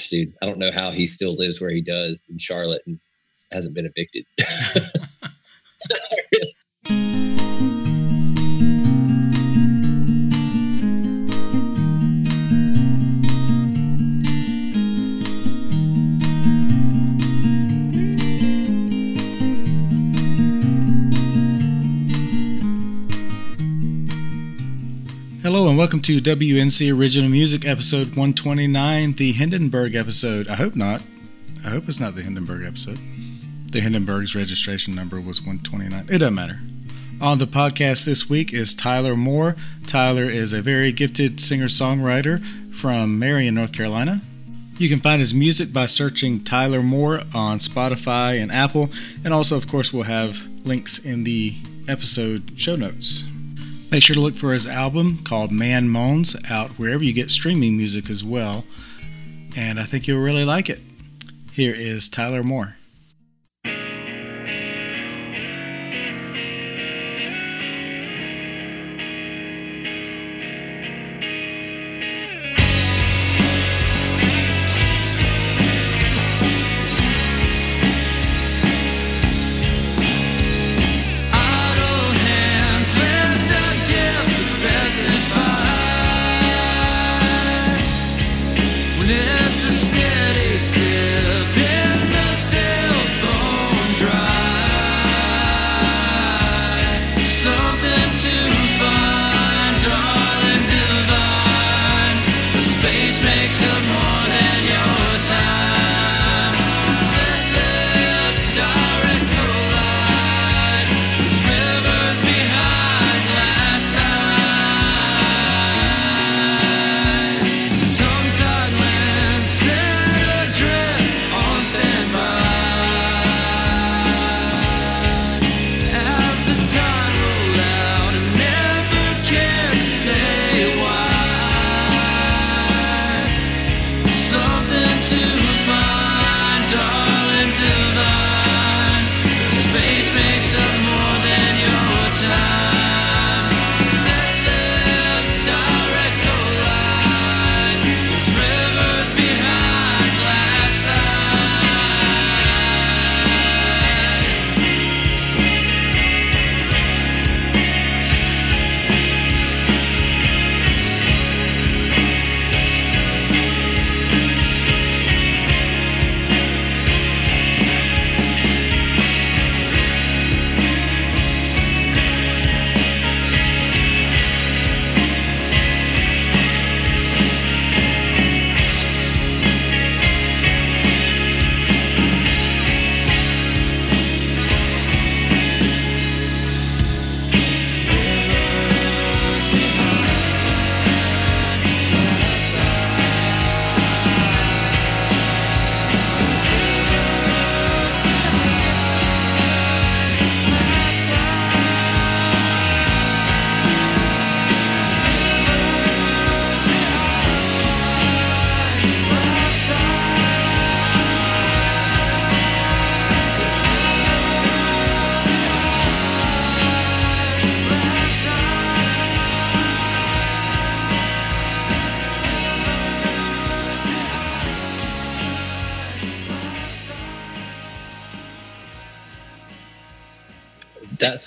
gosh, dude, I don't know how he still lives where he does in Charlotte and hasn't been evicted. welcome to WNC Original Music episode 129, the Hindenburg episode. I hope not. I hope it's not the Hindenburg episode. The Hindenburg's registration number was 129. It doesn't matter. On the podcast this week is Tyler Moore. Tyler is a very gifted singer songwriter from Marion, North Carolina. You can find his music by searching Tyler Moore on Spotify and Apple, and also, of course, we'll have links in the episode show notes. Make sure to look for his album called Man Moans out wherever you get streaming music as well. And I think you'll really like it. Here is Tyler Moore.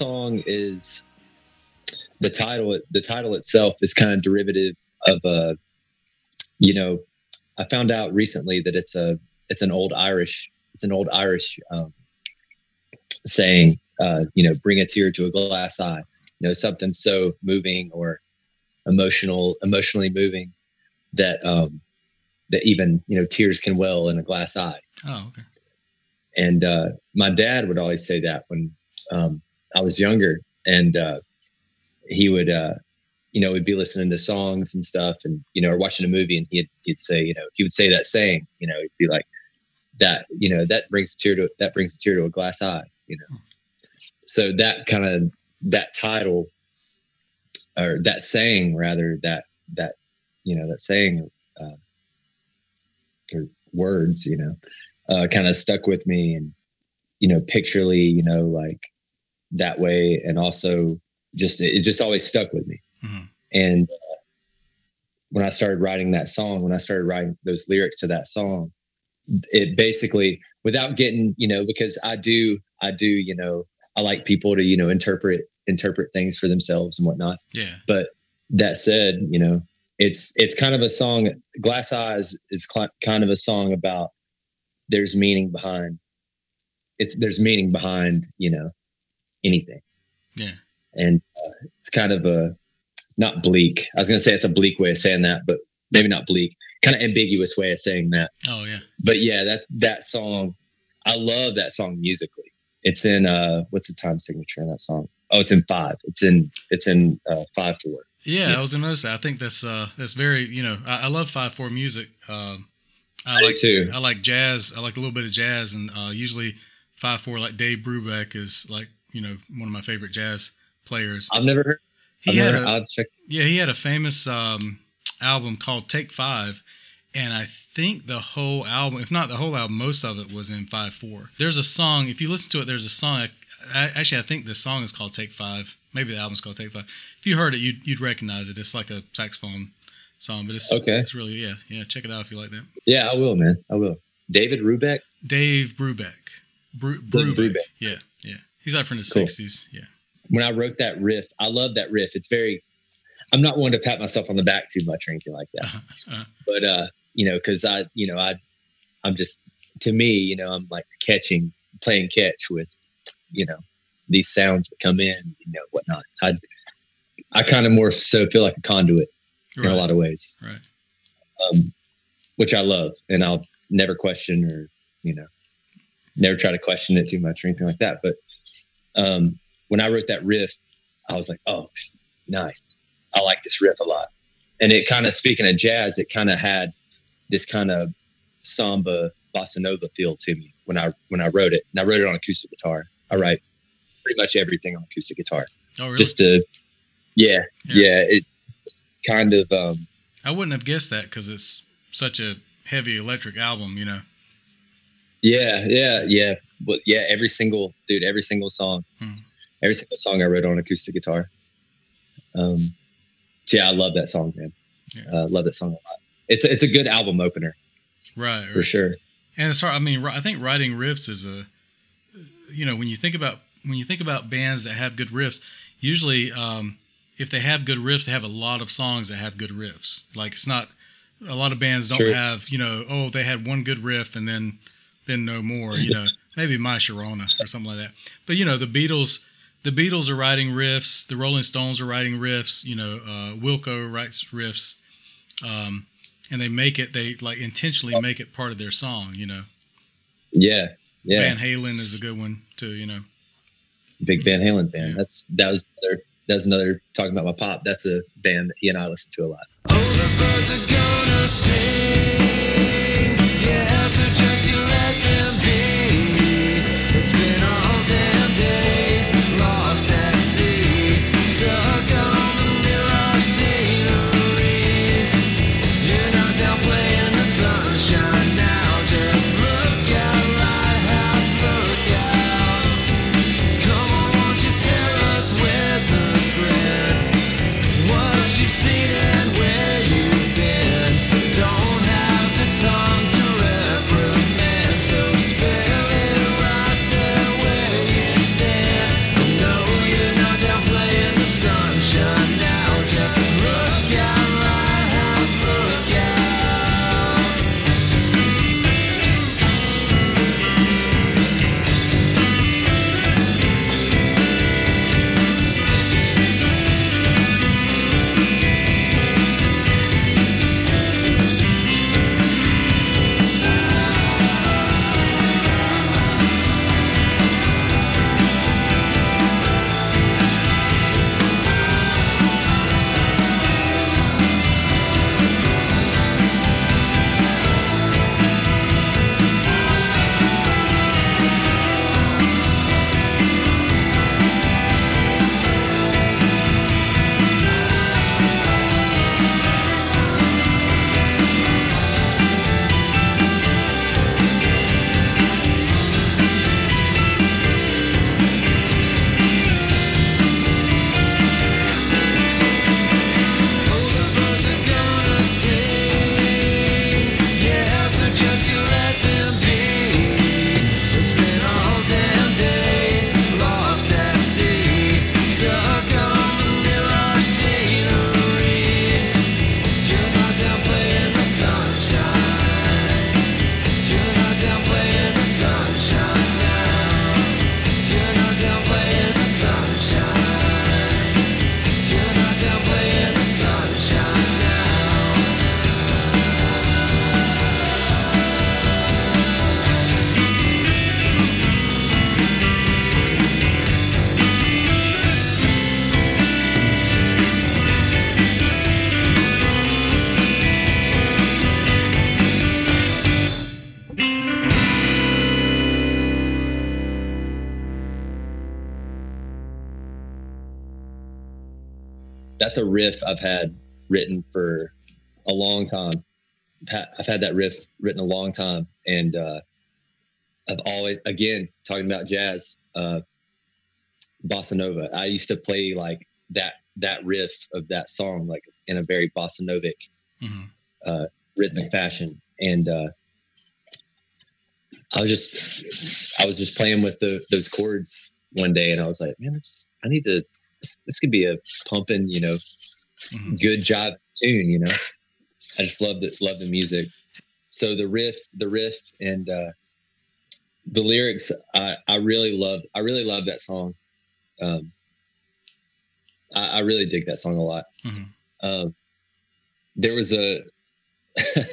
Song is the title the title itself is kind of derivative of a you know i found out recently that it's a it's an old irish it's an old irish um, saying uh, you know bring a tear to a glass eye you know something so moving or emotional emotionally moving that um that even you know tears can well in a glass eye Oh, okay. and uh, my dad would always say that when um, I was younger, and uh, he would, uh, you know, we'd be listening to songs and stuff, and you know, or watching a movie, and he'd he'd say, you know, he would say that saying, you know, he'd be like, that, you know, that brings a tear to that brings a tear to a glass eye, you know. So that kind of that title, or that saying rather, that that you know, that saying, uh, or words, you know, uh, kind of stuck with me and you know picturally you know like that way and also just it just always stuck with me Mhm. and uh, when I started writing that song, when I started writing those lyrics to that song, it basically, without getting, you know, because I do, I do, you know, I like people to, you know, interpret interpret things for themselves and whatnot. Yeah. But that said, you know, it's it's kind of a song. Glass Eyes is cl- kind of a song about there's meaning behind it's there's meaning behind you know anything. Yeah. And uh, it's kind of a not bleak. I was going to say it's a bleak way of saying that, but maybe not bleak. Kind of ambiguous way of saying that. Oh yeah. But yeah, that that song, I love that song musically. It's in uh, what's the time signature in that song? Oh, it's in five. It's in it's in uh, five four. Yeah, Yeah. I was gonna notice that. I think that's uh that's very you know I, I love five four music. Um, I, I like too. I like jazz. I like a little bit of jazz, and uh, usually five four like Dave Brubeck is like you know one of my favorite jazz players. I've never heard. I've had never, a, I'll check. yeah he had a famous um, album called Take Five, and I think the whole album, if not the whole album, most of it was in five four. There's a song. If you listen to it, there's a song. I, I, actually, I think the song is called Take Five. Maybe the album's called Take Five. If you heard it, you'd, you'd recognize it. It's like a saxophone song, but it's Okay. It's really yeah yeah. Check it out if you like that. Yeah, I will, man. I will. David Rubeck. Dave Brubeck. Bru- Brubeck. Brubeck. Yeah. He's like from the Cool. '60s. Yeah. When I wrote that riff, I love that riff. It's very. I'm not one to pat myself on the back too much or anything like that. Uh-huh. but uh you know because i you know i i'm just to me you know i'm like catching playing catch with you know these sounds that come in you know whatnot i i kind of more so feel like a conduit in a lot of ways Right. um which i love and i'll never question or you know never try to question it too much or anything like that but um when i wrote that riff i was like oh nice i like this riff a lot and it kind of speaking of jazz it kind of had this kind of samba bossa nova feel to me when i when i wrote it and i wrote it on acoustic guitar i write pretty much everything on acoustic guitar Oh really? just to yeah Yeah. yeah, it's kind of um I wouldn't have guessed that because it's such a heavy electric album. You know. Yeah, yeah, yeah. But yeah, every single dude, every single song, Hmm. every single song I wrote on acoustic guitar. Um, so yeah, I love that song, man. Yeah. Uh, love that song a lot. It's a, it's a good album opener Right. for right. sure. And it's hard. I mean, I think writing riffs is a, you know, when you think about when you think about bands that have good riffs, usually um, if they have good riffs, they have a lot of songs that have good riffs. Like it's not a lot of bands don't have, you know, oh they had one good riff and then then no more. You know, maybe My Sharona or something like that. But you know, the Beatles. The Beatles are writing riffs. The Rolling Stones are writing riffs. You know, uh, Wilco writes riffs, um, and they make it. They like intentionally make it part of their song. You know, Yeah, yeah. Van Halen is a good one too. You know, Big Van Halen fan. Yeah. That's that was another. That was another talking about my pop. That's a band that he and I listen to a lot. Oh, that's a riff I've had written for a long time. I've had- that riff written a long time, and uh, I've always, again, talking about jazz, uh, bossa nova. I used to play like that that riff of that song like in a very bossa novic Mhm. rhythmic fashion, and uh, I was just I was just playing with the, those chords one day, and I was like, man, this, I need to. This, could be a pumping, you know, Mhm. good job tune. You know, I just love the love the music. So the riff, the riff, and uh, the lyrics, I I really love. I really love that song. Um, I, I really dig that song a lot. Mhm. Um, there was a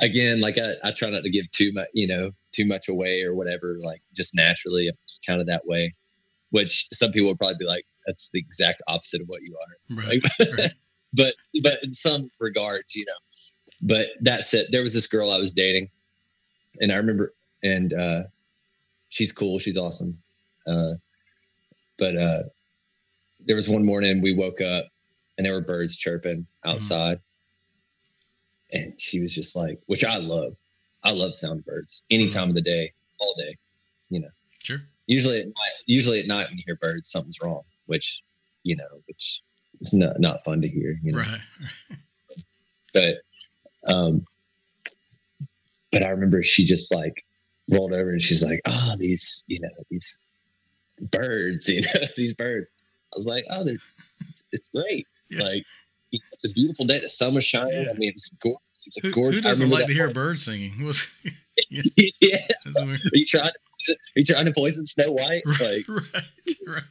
again, like I, I try not to give too much, you know, too much away or whatever. Like just naturally, I'm kind of that way. Which some people would probably be like, "That's the exact opposite of what you are." Right. right. But but in some regards, you know. But that said, there was this girl I was dating, and I remember, and uh, she's cool, she's awesome. Uh, but uh, there was one morning we woke up, and there were birds chirping outside, and she was just like, which I love. I love sound birds any Mhm. time of the day, all day. Sure. Usually at night, usually at night when you hear birds, something's wrong, which you know, which is not not fun to hear. You know? Right. but um but i remember she just like rolled over and she's like oh these you know these birds you know these birds i was like oh they're it's great Yeah. like it's a beautiful day the sun was shining Yeah. i mean it's gorgeous it's a Who, gorgeous who doesn't like to hear birds singing? Was part. yeah are you trying to, are you trying to poison snow white like right, right.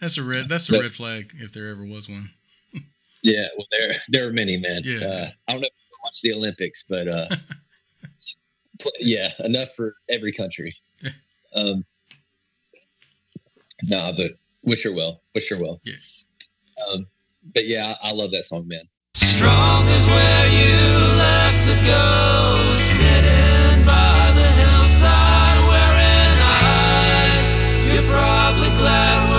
That's a red. That's a But- red flag if there ever was one. yeah well there there are many men. Yeah. uh, i don't know if you watch the olympics but uh yeah enough for every country Yeah. um nah but wish her well wish her well Yeah. um but yeah I, I love that song man Strong is where you left the ghost probably glad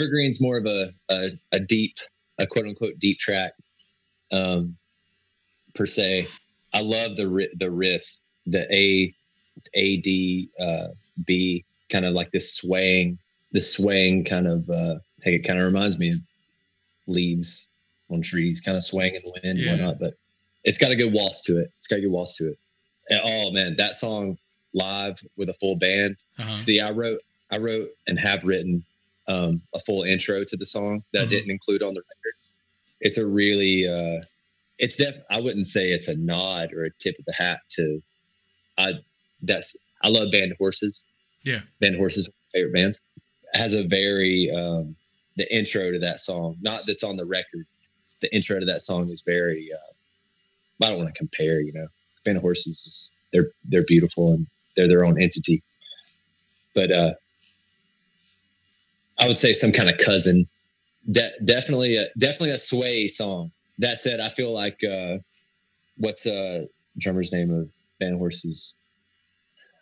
Evergreen's more of a, a a deep, a quote unquote deep track, um, per se. I love the ri- the riff, the A, it's A D uh, B, kind of like this swaying, this swaying kind of. Uh, hey, it kind of reminds me of leaves on trees, kind of swaying in the wind Yeah. and whatnot. But it's got a good waltz to it. It's got a good waltz to it. And, oh man, that song live with a full band. Uh-huh. See, I wrote, I wrote and have written um, a full intro to the song that I Mhm. didn't include on the record. It's a really, uh, it's def. I wouldn't say it's a nod or a tip of the hat to. I that's I love Band of Horses. Yeah. Band of Horses, favorite bands. It has a very um, the intro to that song, not that's on the record. The intro to that song is very. Uh, I don't want to compare, you know. Band of Horses, is, they're they're beautiful and they're their own entity. But uh, I would say some kind of cousin. De- definitely, a, definitely a sway song. That said, I feel like uh, what's uh drummer's name of Band Horses?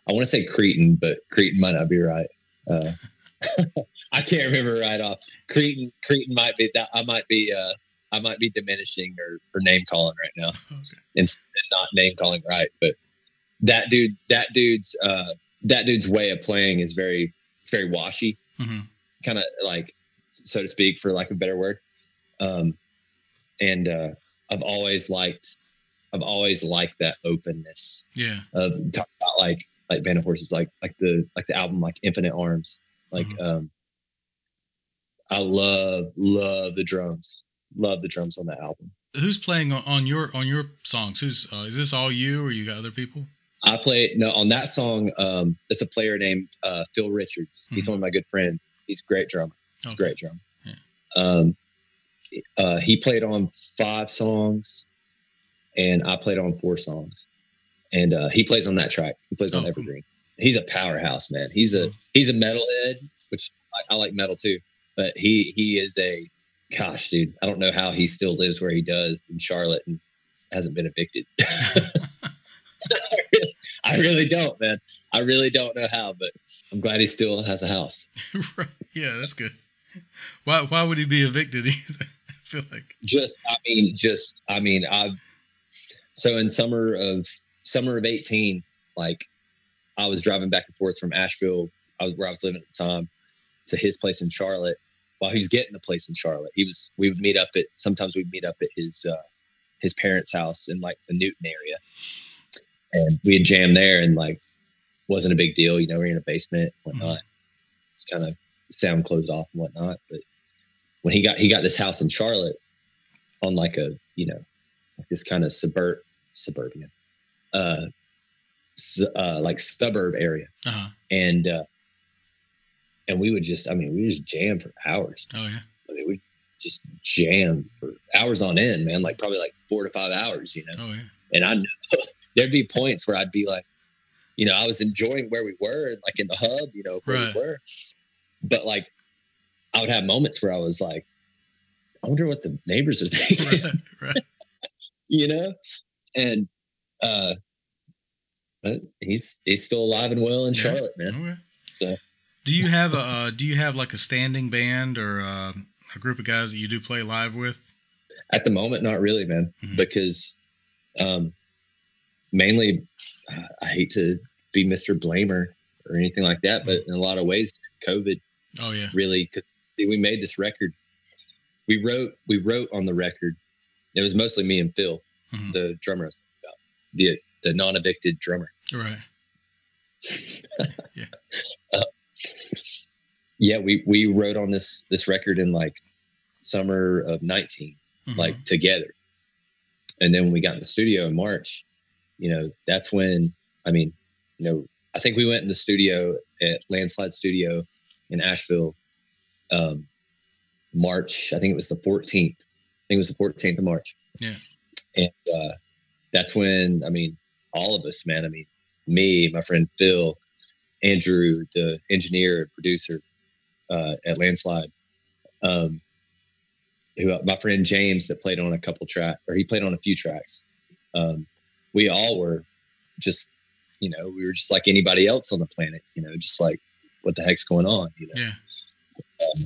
I want to say Creighton, but Creighton might not be right. Uh, I can't remember right off. Creighton, Creighton might be that. I might be. Uh, I might be diminishing or, or name calling right now Okay. and not name calling right. But that dude, that dude's, uh, that dude's way of playing is very, it's very washy, hmm kind of like, so to speak, for lack of a better word. Um, and uh, I've always liked, I've always liked that openness Yeah. of talk about like, like Band of Horses, like, like the, like the album, like Infinite Arms. Like, Mhm. um, I love, love the drums, love the drums on that album. Who's playing on, your on your songs? Who's uh, is this all you or you got other people? I play no on that song. Um, it's a player named uh, Phil Richards. He's Mhm. one of my good friends. He's a great drummer. Okay. Great drummer. Yeah. Um, uh, he played on five songs, and I played on four songs. And uh, he plays on that track. He plays on Oh, cool. Evergreen. He's a powerhouse, man. He's a Cool. he's a metalhead, which I, I like metal too. But he he is a gosh, dude. I don't know how he still lives where he does in Charlotte and hasn't been evicted. I really don't, man. I really don't know how, but I'm glad he still has a house. right. Yeah, that's good. Why why would he be evicted either? I feel like Just, I mean, just, I mean, I. So in summer of summer of 18, like, I was driving back and forth from Asheville, I was where I was living at the time, to his place in Charlotte. While he was getting a place in Charlotte, he was. We would meet up at. Sometimes we'd meet up at his uh, his parents' house in like the Newton area, and we'd jam there, and like, wasn't a big deal. You know, we are in a basement, whatnot. It's kind of sound closed off and whatnot. But when he got he got this house in Charlotte on like a you know like this kind of suburb suburbia uh, su- uh like suburb area uh-huh. and uh and we would just i mean we just jam for hours Oh yeah. i mean we just jam for hours on end man like probably like four to five hours you know Oh yeah. and i know there'd be points where i'd be like you know i was enjoying where we were like in the hub you know where Right. we were but like i would have moments where i was like i wonder what the neighbors are thinking Right. Right. you know and uh but he's he's still alive and well in Yeah. charlotte man Okay. so Do you have a uh, do you have like a standing band or um a group of guys that you do play live with? at the moment not really man Mhm. because um mainly uh, i hate to be mr blamer or anything like that but in a lot of ways covid Oh yeah. really cause see we made this record we wrote we wrote on the record it was mostly me and phil Mhm. the drummer I was about, the the non-evicted drummer Right. yeah Yeah. we we wrote on this this record in like summer of 19 Mhm. like together and then when we got in the studio in march you know that's when i mean you know i think we went in the studio at landslide studio in asheville um march i think it was the 14th i think it was the 14th of march Yeah. and uh that's when i mean all of us man i mean me my friend phil andrew the engineer and producer uh at landslide um who my friend James that played on a couple tracks or he played on a few tracks. Um, we all were just, you know, we were just like anybody else on the planet, you know, just like what the heck's going on, you know. Yeah.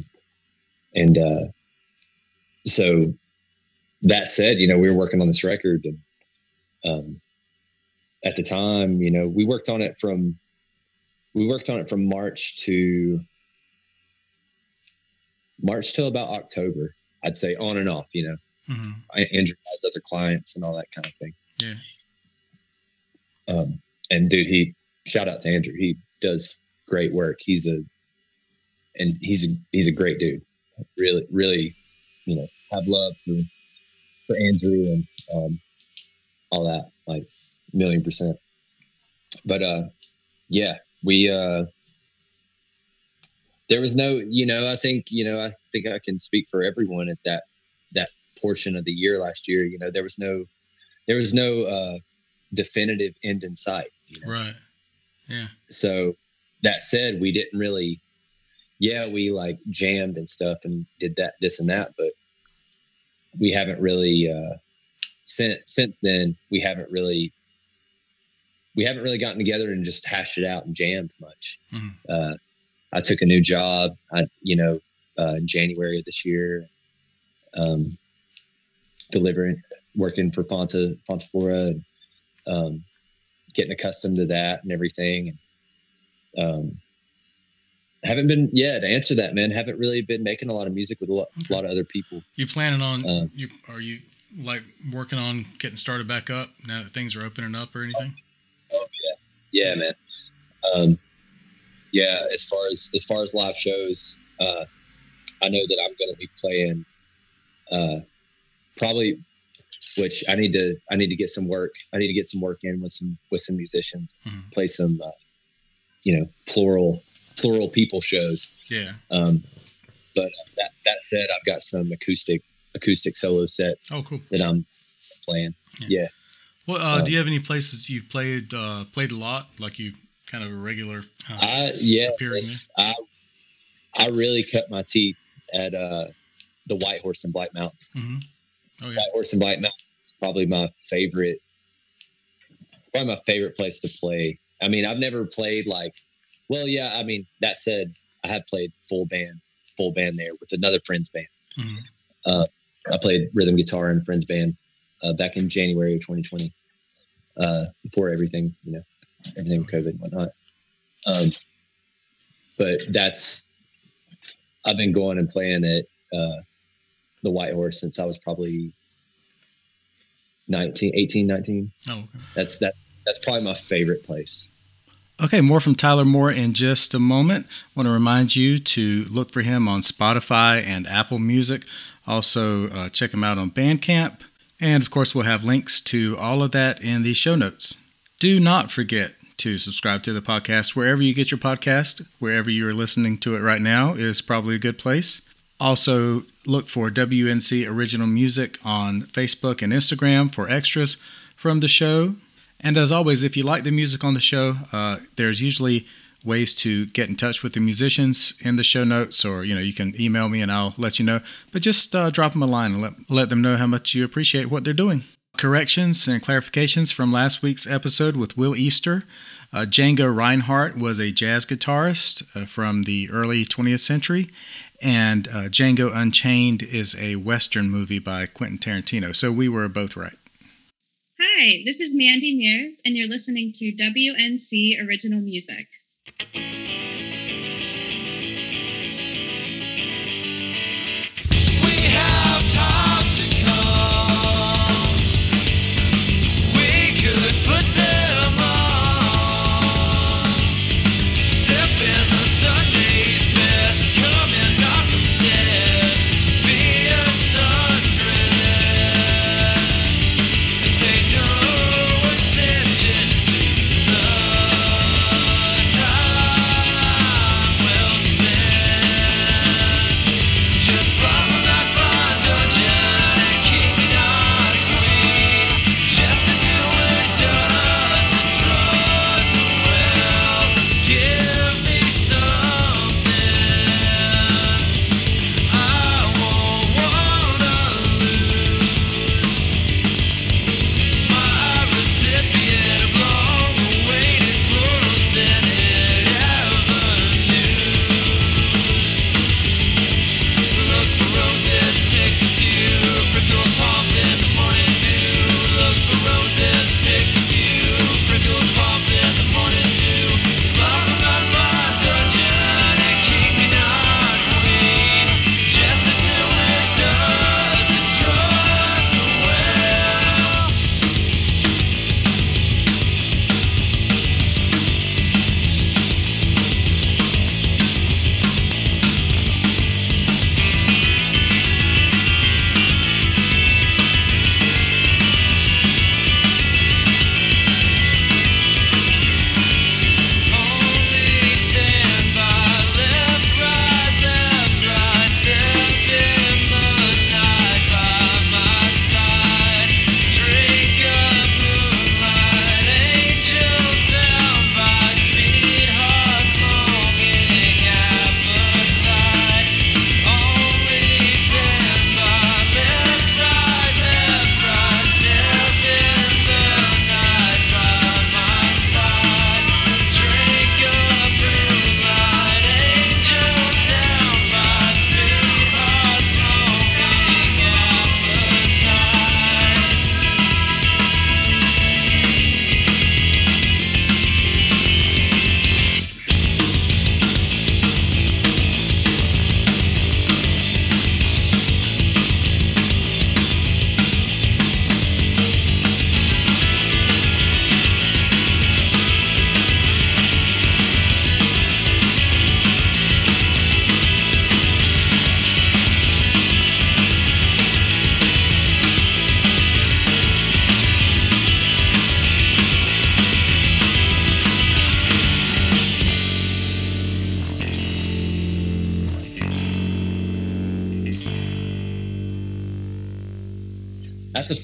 and uh, so that said, you know, we were working on this record, and um, at the time, you know, we worked on it from we worked on it from March to March till about October. I'd say on and off. You know, hmm I- Andrew has other clients and all that kind of thing. Yeah. Um, and dude, he shout out to Andrew. He does great work. He's a and he's a he's a great dude. Really, really, you know, have love for for Andrew and um, all that, like million percent. But uh, yeah, we uh, there was no, you know, I think you know, I think I can speak for everyone at that that portion of the year last year. You know, there was no there was no uh, definitive end in sight. You know? Right. Yeah. so that said we didn't really yeah we like jammed and stuff and did that this and that but we haven't really uh since since then we haven't really we haven't really gotten together and just hashed it out and jammed much Mhm. uh i took a new job i you know uh in january of this year um delivering working for Fonta Fonta Flora and um getting accustomed to that and everything. And, um, haven't been, yeah, to answer that, man, haven't really been making a lot of music with a lot, a lot of other people. You planning on Uh, you are you like working on getting started back up now that things are opening up or anything? Oh Yeah, man. Um, yeah, as far as, as far as live shows, uh, I know that I'm going to be playing, uh, probably, which I need to, I need to get some work. I need to get some work in with some, with some musicians, Mhm. play some, uh, you know, plural, plural people shows. Yeah. Um, but that that said, I've got some acoustic acoustic solo sets Oh, cool. that I'm playing. Yeah. Well, uh, Um, do you have any places you've played uh, played a lot, like you kind of a regular uh, I yeah? I I really cut my teeth at uh, the White Horse and Black Mountain. hmm Oh yeah. White Horse and Black Mountain is probably my favorite. Probably my favorite place to play. I mean, I've never played like, well, yeah. I mean, that said, I have played full band, full band there with another friend's band. Mhm. Uh, I played rhythm guitar in a friend's band uh, back in January of 2020, uh, before everything, you know, everything with COVID and whatnot. Um, but that's, I've been going and playing at uh, the White Horse since I was probably 19, 18, 19. Oh, okay. That's that. That's probably my favorite place. Okay, more from Tyler Moore in just a moment. I want to remind you to look for him on Spotify and Apple Music. Also, uh, check him out on Bandcamp. And of course, we'll have links to all of that in the show notes. Do not forget to subscribe to the podcast wherever you get your podcast. Wherever you're listening to it right now is probably a good place. Also, look for WNC Original Music on Facebook and Instagram for extras from the show. And as always, if you like the music on the show, uh, there's usually ways to get in touch with the musicians in the show notes, or you know, you can email me and I'll let you know. But just uh, drop them a line and let, let them know how much you appreciate what they're doing. Corrections and clarifications from last week's episode with Will Easter. Uh, Django Reinhardt was a jazz guitarist uh, from the early 20th century, and uh, Django Unchained is a Western movie by Quentin Tarantino. So we were both right. Hi, this is Mandy Mears, and you're listening to WNC Original Music.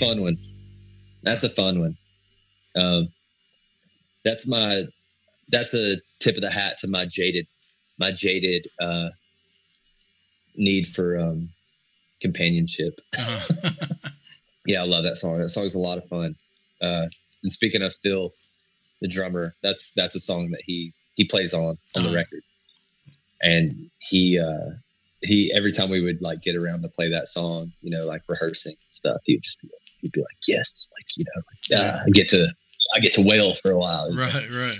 Fun one. That's a fun one. Um, that's my that's a tip of the hat to my jaded my jaded uh, need for um, companionship. Uh-huh. Yeah, I love that song. That song's a lot of fun. Uh, and speaking of Phil, the drummer, that's that's a song that he he plays on on the Uh-huh. record, and he uh, he every time we would like get around to play that song, you know, like rehearsing and stuff, he would just be like, he'd be like, yes, like you know, like, uh, I get to I get to wail for a while. right, right.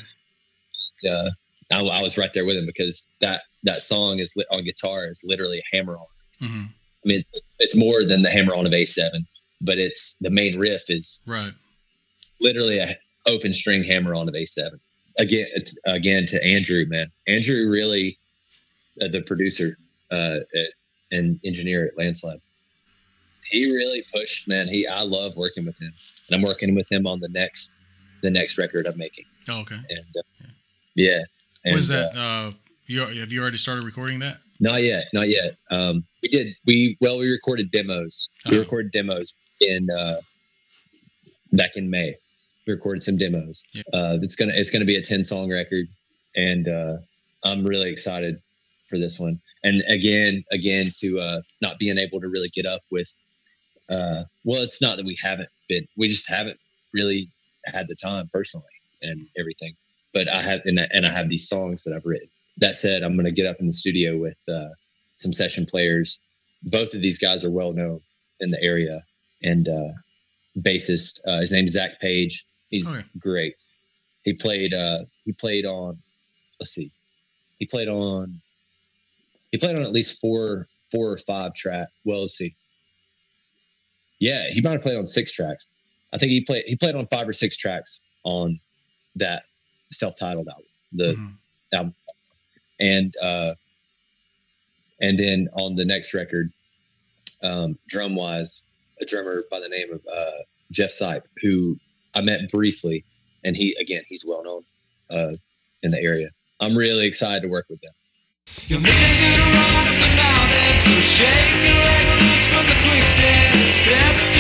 Uh, I, I was right there with him because that that song is lit on guitar is literally a hammer on. hmm I mean, it's, it's more than the hammer on of A7, but it's the main riff is Right. literally a open string hammer on of A7. Again, again to Andrew, man. Andrew really, uh, the producer uh, at, and engineer at Landslide, he really pushed, man. He, I love working with him, and I'm working with him on the next, the next record I'm making, Oh, okay. and uh, yeah. And, What is uh, that? Uh, you have you already started recording that? Not yet, not yet. Um, we did. We well, we recorded demos. We Oh. recorded demos in uh, back in May. We recorded some demos. Yeah. Uh, it's gonna it's gonna be a ten song record, and uh, I'm really excited for this one. And again, again to uh, not being able to really get up with. Uh, well, it's not that we haven't been. We just haven't really had the time personally and everything. But I have and I, and I have these songs that I've written that said, I'm going to get up in the studio with uh, some session players. Both of these guys are well known in the area, and uh, bassist. Uh, his name is Zach Page. He's Oh, great. He played. Uh, he played on. Let's see. He played on. He played on at least four, four or five track. Well, let's see. Yeah, he might have played on six tracks. I think he played. He played on five or six tracks on that self-titled album. The Mhm. album and uh and then on the next record um drum wise a drummer by the name of uh jeff sipe who i met briefly and he again he's well known uh in the area i'm really excited to work with them You're making a good run up the mountain, so shake your leg loose from the quicksand and step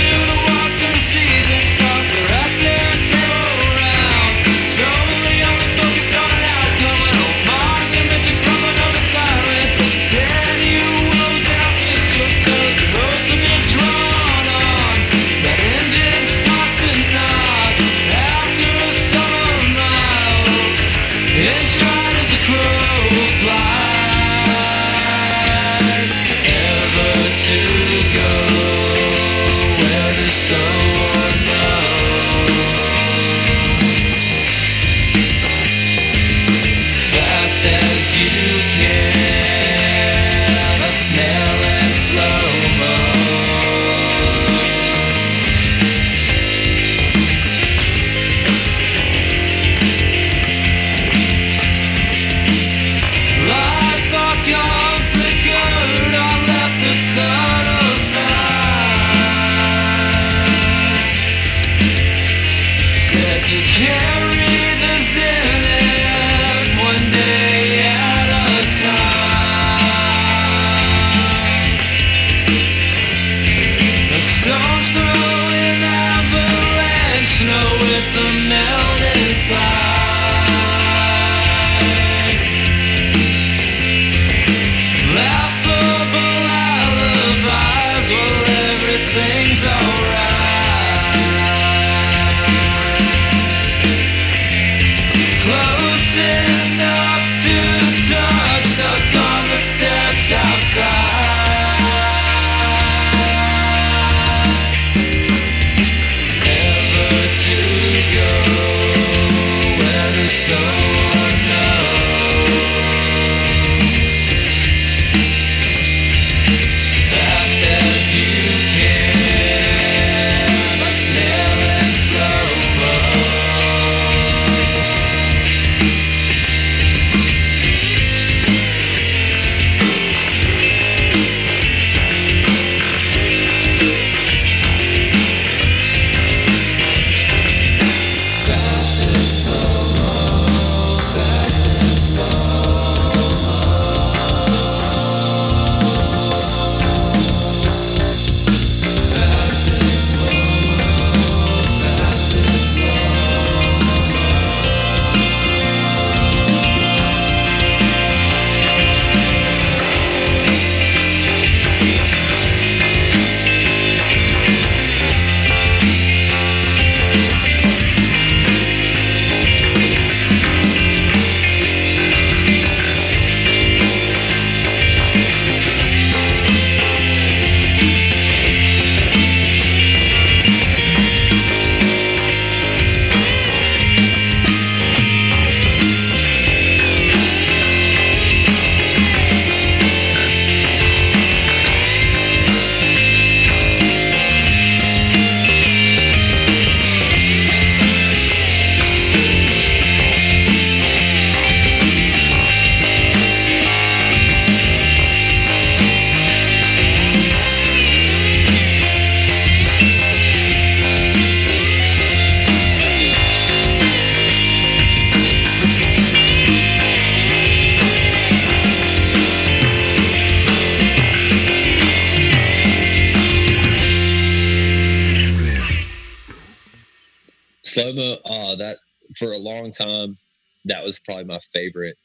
for a long time, that was probably my favorite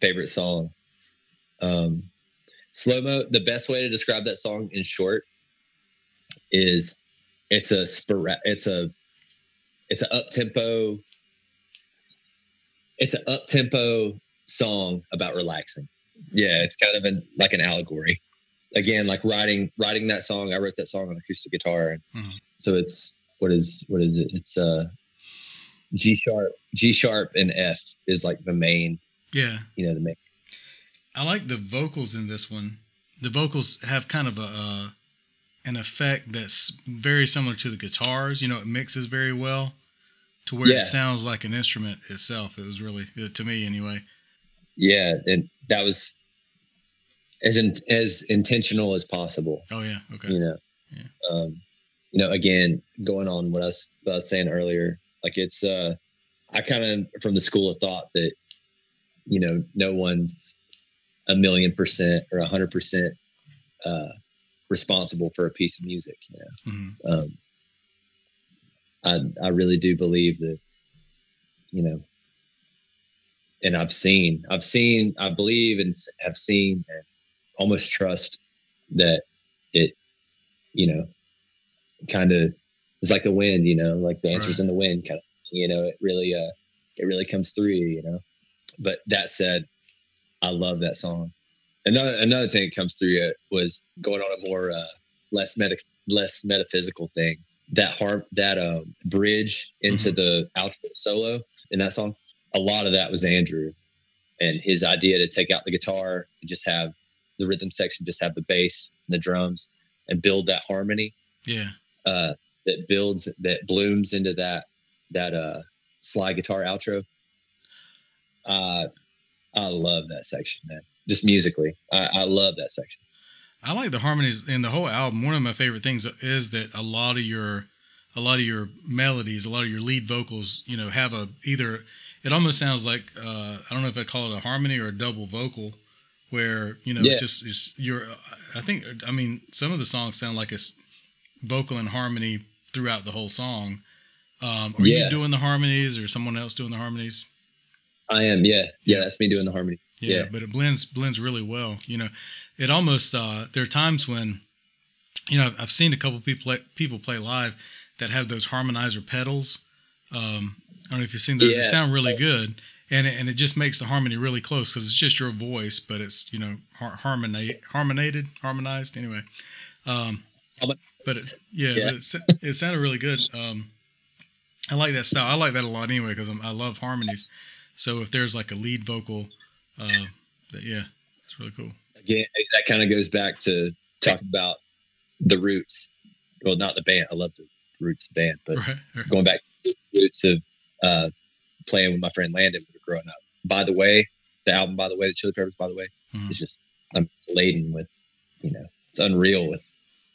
favorite song. Um, slow mo. The best way to describe that song in short is it's a spora- It's a it's an up tempo. It's an up tempo song about relaxing. Yeah, it's kind of an like an allegory. Again, like writing writing that song. I wrote that song on acoustic guitar, Mhm. so it's what is what is it? It's uh G sharp, G sharp, and F is like the main. Yeah. You know, the main. I like the vocals in this one. The vocals have kind of a uh, an effect that's very similar to the guitars. You know, it mixes very well to where Yeah. it sounds like an instrument itself. It was really to me anyway. Yeah, and that was as in, as intentional as possible. Oh yeah, okay. you know Yeah. um you know again going on what I, was, what I was saying earlier like it's uh i kind of from the school of thought that you know no one's a million percent or a hundred percent uh responsible for a piece of music you know? Hmm um i i really do believe that you know and i've seen i've seen i believe and have seen and almost trust that it you know kind of it's like the wind you know like the answers Right. in the wind kind of you know it really uh it really comes through you know. But that said i love that song. Another another thing that comes through it was going on a more uh less meta less metaphysical thing. That harm that um bridge into the outro solo in that song a lot of that was andrew and his idea to take out the guitar and just have the rhythm section just have the bass and the drums and build that harmony. Yeah. uh that builds that blooms into that that uh slide guitar outro uh i love that section man just musically i, I love that section I like the harmonies in the whole album. One of my favorite things is that a lot of your a lot of your melodies, a lot of your lead vocals, you know, have a either it almost sounds like uh, I don't know if I call it a harmony or a double vocal, where you know Yeah. it's just it's your. I think I mean some of the songs sound like it's vocal and harmony throughout the whole song. Um, are Yeah. you doing the harmonies or someone else doing the harmonies? i am yeah yeah that's me doing the harmony yeah, Yeah. but it blends blends really well you know it almost uh there are times when you know I've, seen a couple people play, people play live that have those harmonizer pedals um i don't know if you've seen those they sound really good and it, and it just makes the harmony really close because it's just your voice but it's you know har- harmonate harmonated harmonized anyway um but it, yeah, Yeah. But it, it sounded really good um i like that style i like that a lot anyway because i love harmonies so if there's like a lead vocal uh, that, yeah, it's really cool. again that kind of goes back to talking about the roots well not the band i love the roots of the band but Right. right. going back to the roots of uh playing with my friend landon when we were growing up by the way the album by the way the chili peppers by the way Mhm. it's just i'm it's laden with you know it's unreal with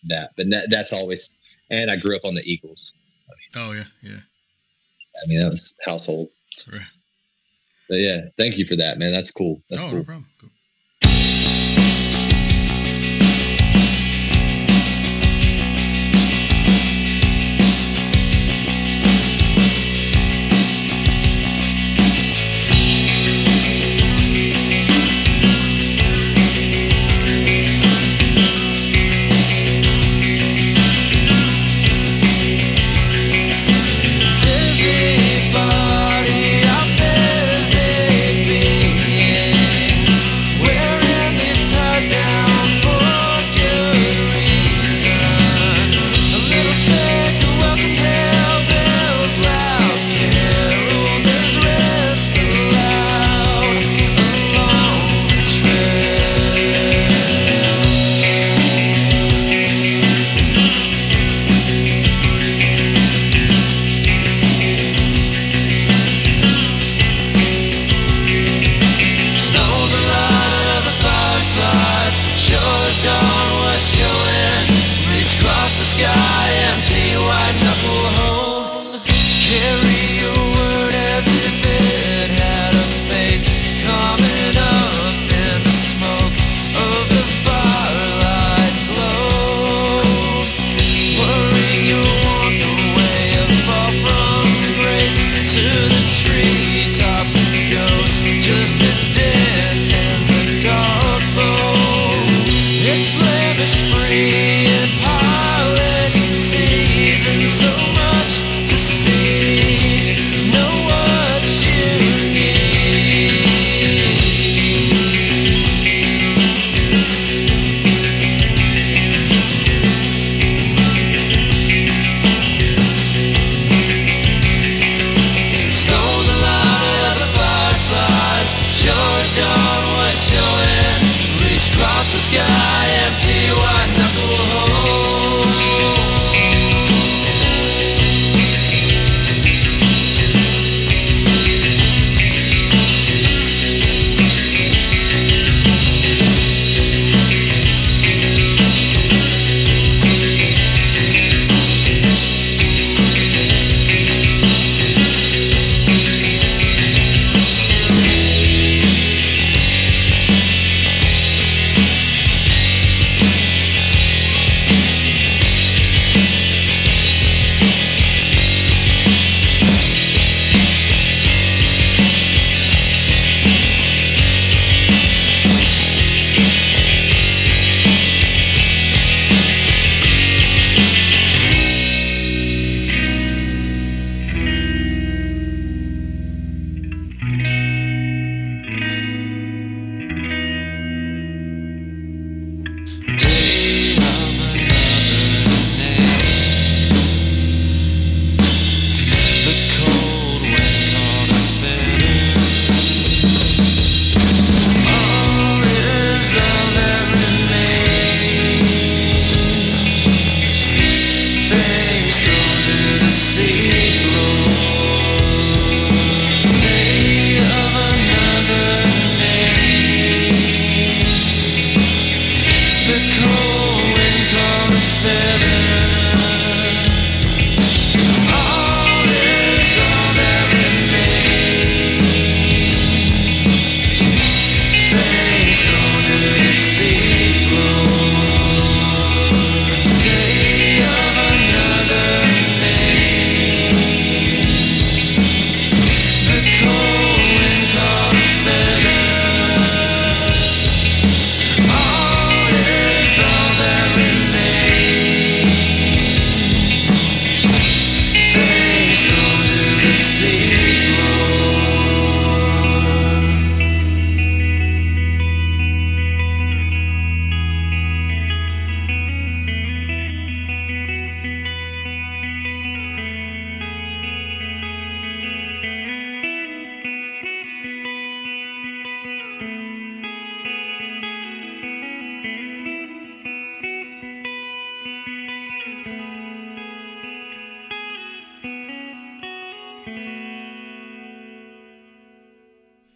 that but that, that's always and i grew up on the eagles Oh yeah, yeah. i mean that was household Right. but yeah thank you for that man that's cool that's oh, cool no problem. Cool.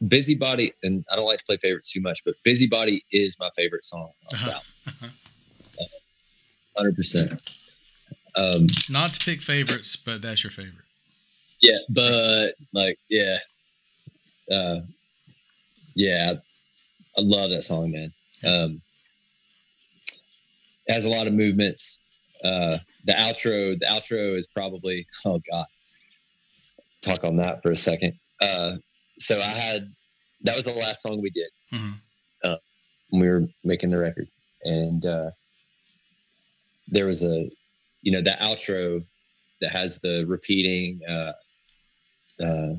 Busybody, and I don't like to play favorites too much, but Busybody is my favorite song. Uh-huh. Hundred percent. Um, Not to pick favorites, but that's your favorite. yeah, but like, yeah, uh, yeah, I love that song, man. Um, it has a lot of movements. Uh, the outro, the outro is probably, oh god, talk on that for a second. Uh, so I had that was the last song we did Mhm. when we were making the record, and uh, there was a, you know, that outro that has the repeating uh, uh,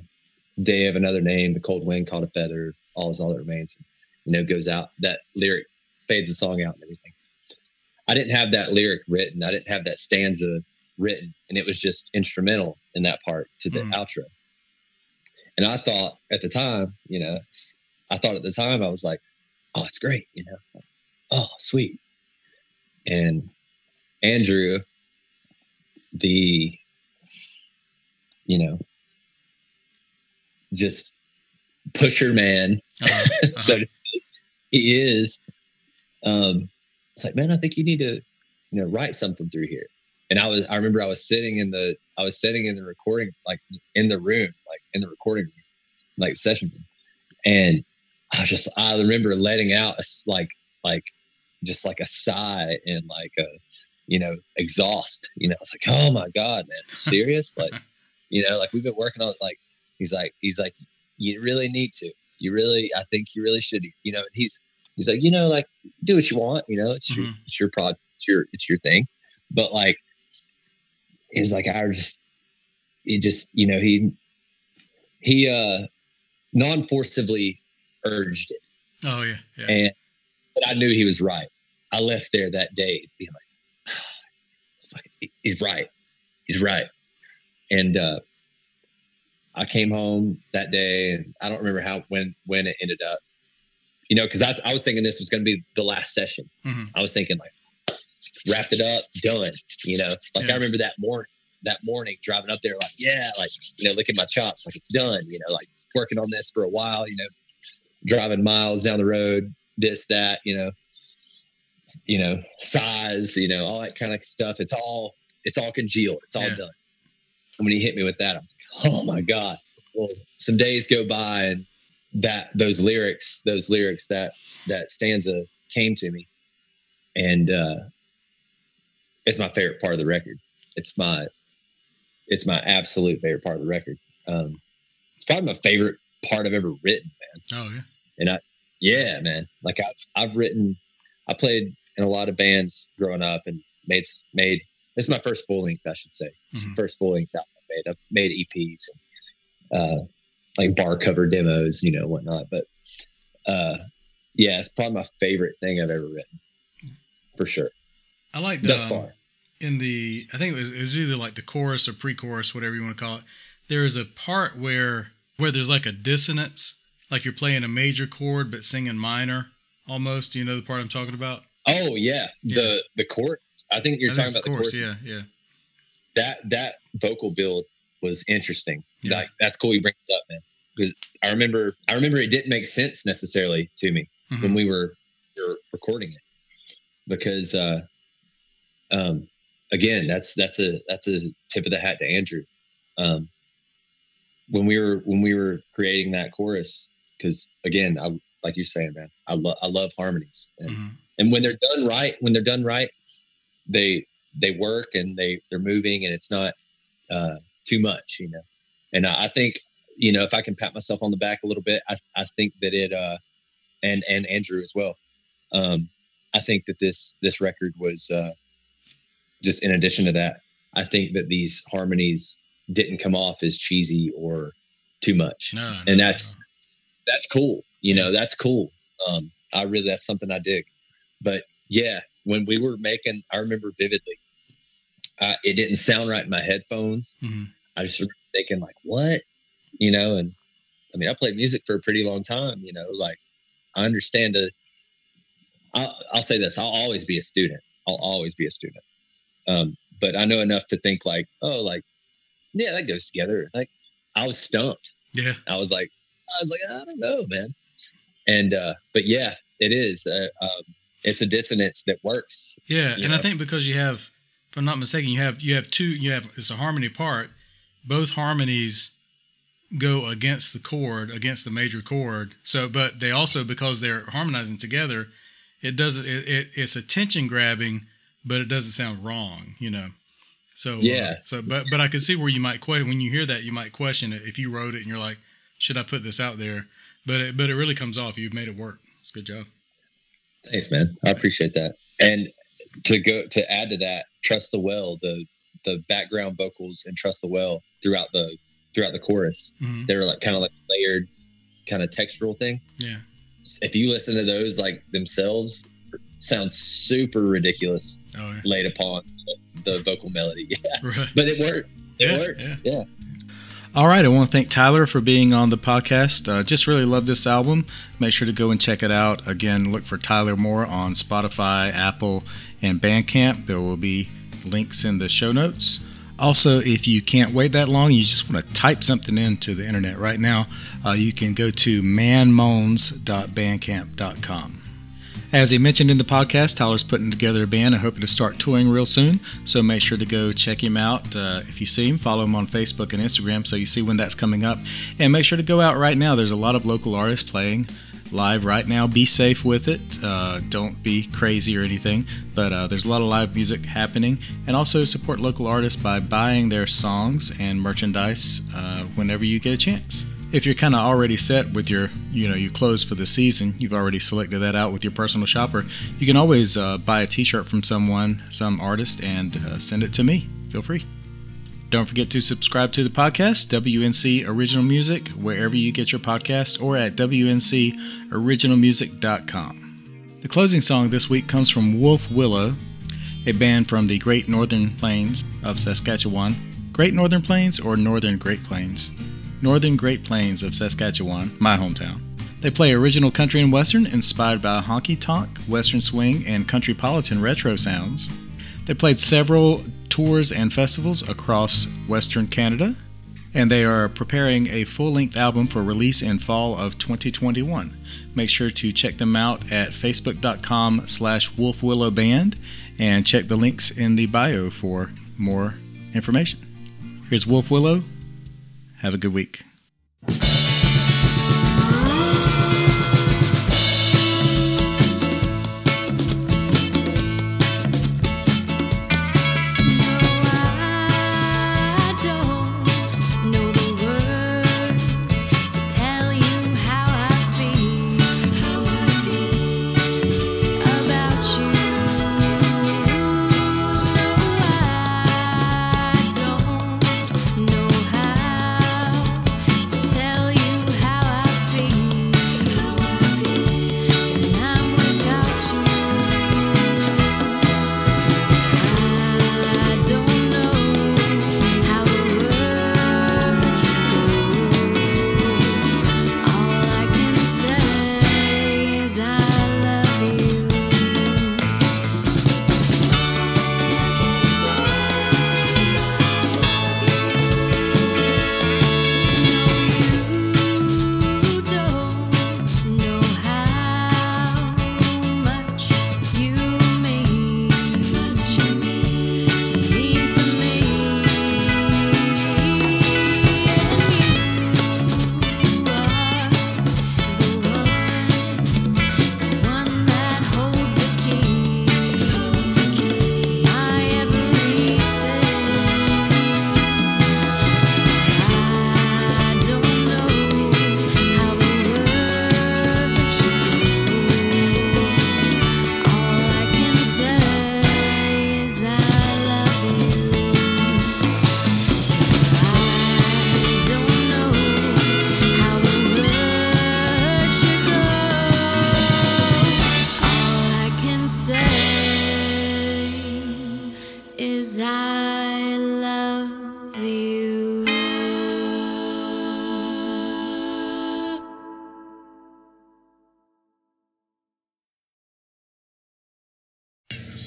"Day of another name," the cold wind caught a feather, all is all that remains. You know, goes out. That lyric fades the song out and everything. I didn't have that lyric written. I didn't have that stanza written, and it was just instrumental in that part to the Mhm. outro. And I thought at the time, you know, it's- I thought at the time I was like, "Oh, it's great," you know, "Oh, sweet." And Andrew, the, you know, just pusher man Uh-huh. Uh-huh. so he is um it's like man i think you need to you know write something through here and i was i remember i was sitting in the i was sitting in the recording like in the room like in the recording room like session room and i was just i remember letting out a, like like just like a sigh and like a you know exhaust you know it's like oh my god man serious like You know, like we've been working on like he's like he's like you really need to. You really, I think you really should. You know, and he's he's like you know like do what you want. You know, it's your Mhm. it's your prod, it's your it's your thing. But like he's like I just he just you know he he uh non-forcibly urged it Oh yeah, yeah. and but I knew he was right. I left there that day being like, "It's he's right. He's right. And uh, I came home that day, and I don't remember how when when it ended up. You know, because I, I was thinking this was going to be the last session. Mhm. I was thinking like, wrapped it up, done. You know, like Yeah. I remember that morning. That morning, driving up there, like, yeah, like, you know, licking my chops, like it's done. You know, like working on this for a while. You know, driving miles down the road, this, that, you know, you know, size, you know, all that kind of stuff. It's all, it's all congealed. It's all Yeah. done. And when he hit me with that, I was like, oh my God. Well, some days go by and that, those lyrics, those lyrics, that, that stanza came to me. And, uh, it's my favorite part of the record. It's my, it's my absolute favorite part of the record. Um, it's probably my favorite part I've ever written, man. Oh yeah. And I yeah, man. Like I've I've written, I played in a lot of bands growing up and made made. This is my first full length, I should say. Mhm. First full length album I made. I've made EPs, and, uh, like bar cover demos, you know, whatnot. But uh, yeah, it's probably my favorite thing I've ever written, for sure, I like thus um, far. In the I think it was, it was either like the chorus or pre-chorus, whatever you want to call it. There is a part where where there's like a dissonance, like you're playing a major chord but singing minor almost. Do you know the part I'm talking about? Oh yeah, the the chorus. I think you're I talking think about the chorus. yeah, yeah. that that vocal build was interesting. Yeah. Like that's cool you bring it up, man. Because I remember I remember it didn't make sense necessarily to me Mhm. when we were, we were recording it. Because uh um again that's that's a that's a tip of the hat to Andrew. Um when we were when we were creating that chorus, because again, I like you're saying, man, I love I love harmonies. And Mhm. and when they're done right when they're done right they they work and they they're moving and it's not uh too much you know and I, I think you know if i can pat myself on the back a little bit i, I think that it uh and and andrew as well um i think that this this record was uh just in addition to that i think that these harmonies didn't come off as cheesy or too much. No, no, and no, that's that's cool you know that's cool. Um i really that's something i dig. But yeah when we were making i remember vividly uh, it didn't sound right in my headphones. Mhm. i just remember thinking like what? You know and i mean i played music for a pretty long time you know like i understand a i'll, I'll say this i'll always be a student. I'll always be a student um, but i know enough to think like oh like yeah that goes together like i was stumped yeah. I was like, I was like, I don't know, man. And uh, but yeah, it is. Uh, um, it's a dissonance that works. Yeah, and I think because you have, if I'm not mistaken, you have you have two. You have it's a harmony part. Both harmonies go against the chord, against the major chord. So, but they also because they're harmonizing together, it doesn't. It, it it's a tension grabbing, but it doesn't sound wrong. You know. So uh, Yeah. so, but but I can see where you might question when you hear that you might question it if you wrote it and you're like, should I put this out there? But it, but it really comes off. You've made it work. It's a good job. Thanks, man. I appreciate that. And to go to add to that, trust the well, the the background vocals and trust the well throughout the throughout the chorus. hmm They were like kind of like layered, kind of textural thing. Yeah. If you listen to those like themselves, sounds super ridiculous Oh yeah. laid upon the, vocal melody. Yeah, Right. but it works. It Yeah, works. yeah. yeah. All right, I want to thank Tyler for being on the podcast. Uh, just really love this album. Make sure to go and check it out. Again, look for Tyler Moore on Spotify, Apple, and Bandcamp. There will be links in the show notes. Also, if you can't wait that long, you just want to type something into the internet right now, uh, you can go to manmoans.bandcamp.com. As he mentioned in the podcast, Tyler's putting together a band and hoping to start touring real soon. So make sure to go check him out. Uh, if you see him, follow him on Facebook and Instagram so you see when that's coming up. And make sure to go out right now. There's a lot of local artists playing live right now. Be safe with it. Uh, don't be crazy or anything. But uh, there's a lot of live music happening. And also support local artists by buying their songs and merchandise uh, whenever you get a chance. If you're kind of already set with your, you know, your clothes for the season, you've already selected that out with your personal shopper. You can always uh, buy a T-shirt from someone, some artist, and uh, send it to me. Feel free. Don't forget to subscribe to the podcast, WNC Original Music, wherever you get your podcast, or at WNCOriginalmusic.com. The closing song this week comes from Wolf Willow, a band from the Great Northern Plains of Saskatchewan. Great Northern Plains or Northern Great Plains? Northern Great Plains of Saskatchewan, my hometown. They play original country and western inspired by honky tonk, western swing, and countrypolitan retro sounds. They played several tours and festivals across Western Canada, and they are preparing a full length album for release in fall of 2021. Make sure to check them out at facebook.com slash wolfwillowband and check the links in the bio for more information. Here's Wolf Willow. Have a good week.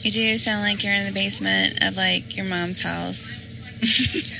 You do sound like you're in the basement of like your mom's house.